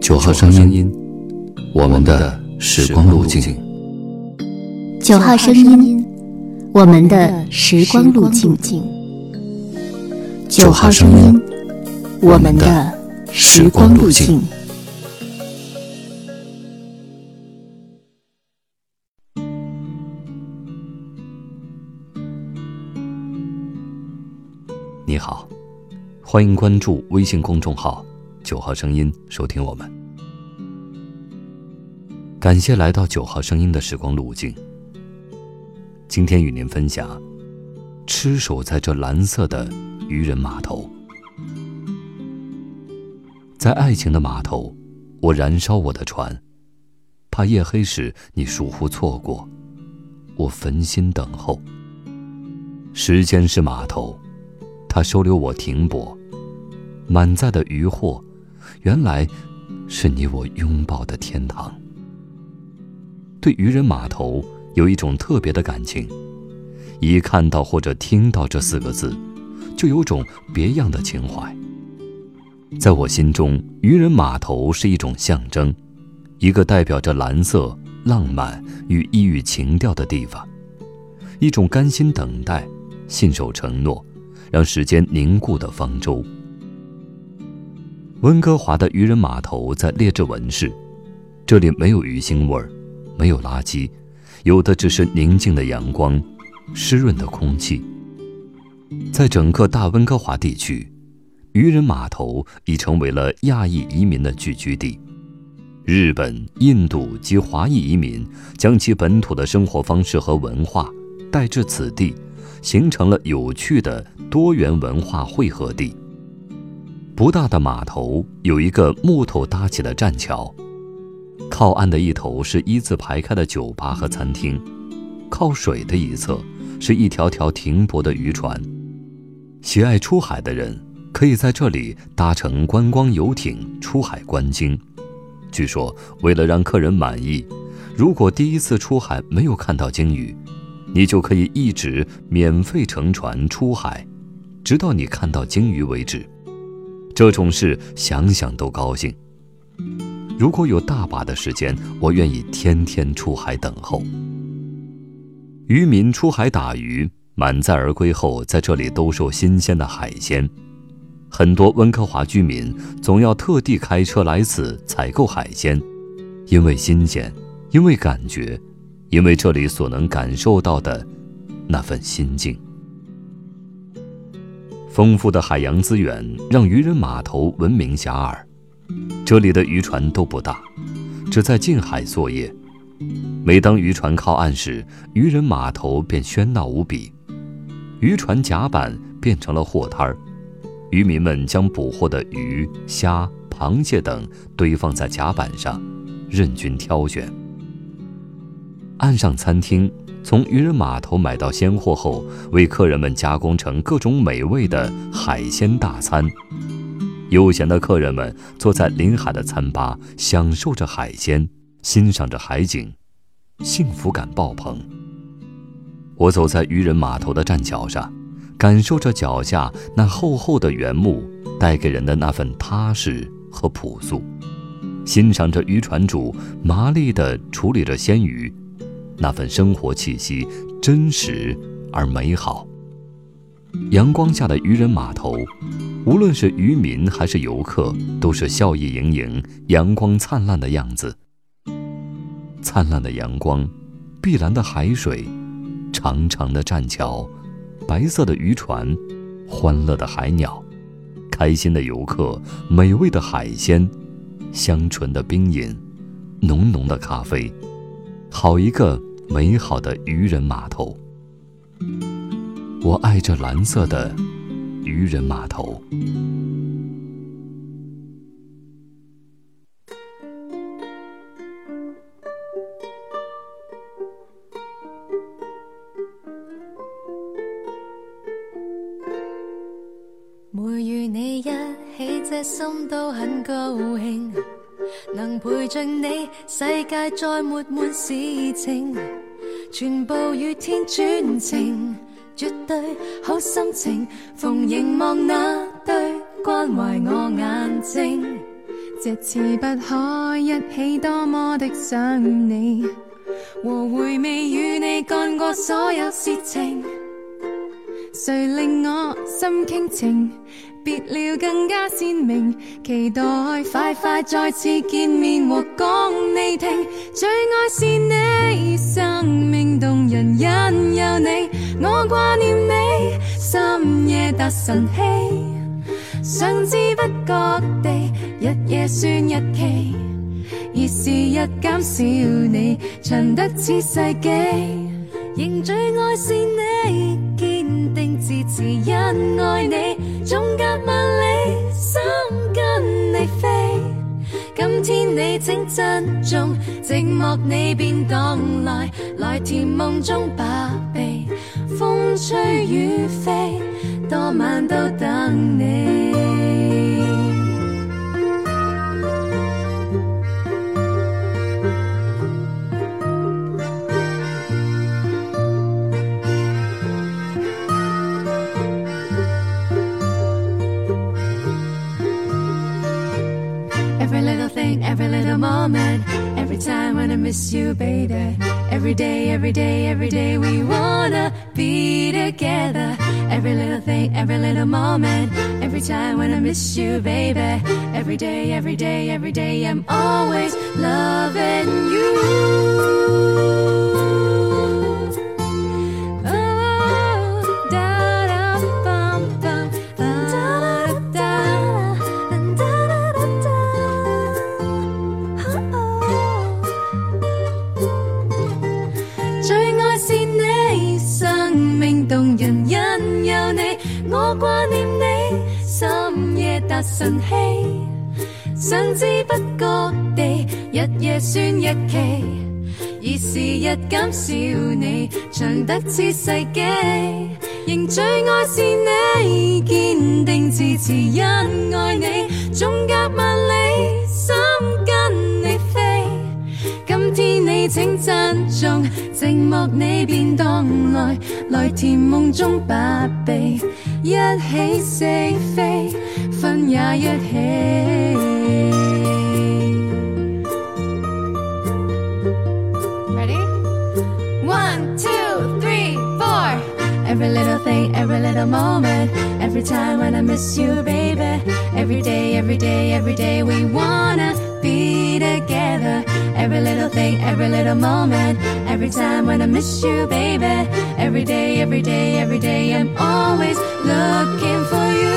九号声音，我们的时光路径。九号声音，我们的时光路径。九号声音，我们的时光路径。你好，欢迎关注微信公众号“九号声音”，收听我们。感谢来到九号声音的时光路径。今天与您分享：痴守在这蓝色的渔人码头，在爱情的码头，我燃烧我的船，怕夜黑时你疏忽错过，我焚心等候。时间是码头，它收留我停泊，满载的渔获，原来是你我拥抱的天堂。对渔人码头。有一种特别的感情，一看到或者听到这四个字，就有种别样的情怀。在我心中，渔人码头是一种象征，一个代表着蓝色、浪漫与异域情调的地方，一种甘心等待、信守承诺、让时间凝固的方舟。温哥华的渔人码头在列治文市，这里没有鱼腥味儿，没有垃圾。有的只是宁静的阳光，湿润的空气。在整个大温哥华地区，渔人码头已成为了亚裔移民的聚居地。日本、印度及华裔移民将其本土的生活方式和文化带至此地，形成了有趣的多元文化汇合地。不大的码头有一个木头搭起的栈桥。靠岸的一头是一字排开的酒吧和餐厅，靠水的一侧是一条条停泊的渔船。喜爱出海的人可以在这里搭乘观光游艇出海观鲸。据说，为了让客人满意，如果第一次出海没有看到鲸鱼，你就可以一直免费乘船出海，直到你看到鲸鱼为止。这种事想想都高兴。如果有大把的时间，我愿意天天出海等候。渔民出海打鱼，满载而归后，在这里兜售新鲜的海鲜。很多温哥华居民总要特地开车来此采购海鲜，因为新鲜，因为感觉，因为这里所能感受到的那份心境。丰富的海洋资源让渔人码头闻名遐迩。这里的渔船都不大，只在近海作业。每当渔船靠岸时，渔人码头便喧闹无比。渔船甲板变成了货摊儿，渔民们将捕获的鱼、虾、螃蟹等堆放在甲板上，任君挑选。岸上餐厅从渔人码头买到鲜货后，为客人们加工成各种美味的海鲜大餐。悠闲的客人们坐在临海的餐吧，享受着海鲜，欣赏着海景，幸福感爆棚。我走在渔人码头的栈桥上，感受着脚下那厚厚的原木带给人的那份踏实和朴素，欣赏着渔船主麻利地处理着鲜鱼，那份生活气息真实而美好。阳光下的渔人码头。无论是渔民还是游客，都是笑意盈盈、阳光灿烂的样子。灿烂的阳光，碧蓝的海水，长长的栈桥，白色的渔船，欢乐的海鸟，开心的游客，美味的海鲜，香醇的冰饮，浓浓的咖啡，好一个美好的渔人码头。我爱这蓝色的。渔人码头。每与你一起，这心都很高兴，能陪着你，世界再没闷事情，全部与天转情。绝对好心情，逢凝望那对关怀我眼睛，这次不可一起，多么的想你，和回味与你干过所有事情，谁令我心倾情？别了更加鲜明，期待快快再次见面和讲你听。最爱是你，生命动人因有你，我挂念你，深夜达晨曦，想知不觉地日夜算日期，而时日减少你，长得似世纪，仍最爱是你。自持因爱你，纵隔万里，心跟你飞。今天你请珍重，寂寞你便荡来，来甜梦中把臂。风吹雨飞，多晚都等你。Every little thing, every little moment, every time when I miss you, baby. Every day, every day, every day, we wanna be together. Every little thing, every little moment, every time when I miss you, baby. Every day, every day, every day, I'm always loving you. 晨曦，想知不觉地，日夜算日期，而时日减少你，长得似世纪。仍最爱是你，坚定自持因爱你，纵隔万里，心跟你飞。今天你请珍重，寂寞你便当来，来甜梦中把臂，一起四飞。分也一起。Ready? One, two, three, four. Every little thing, every little moment, every time when I miss you, baby. Every day, every day, every day, we wanna be together. Every little thing, every little moment, every time when I miss you, baby. Every day, every day, every day, I'm always looking for you.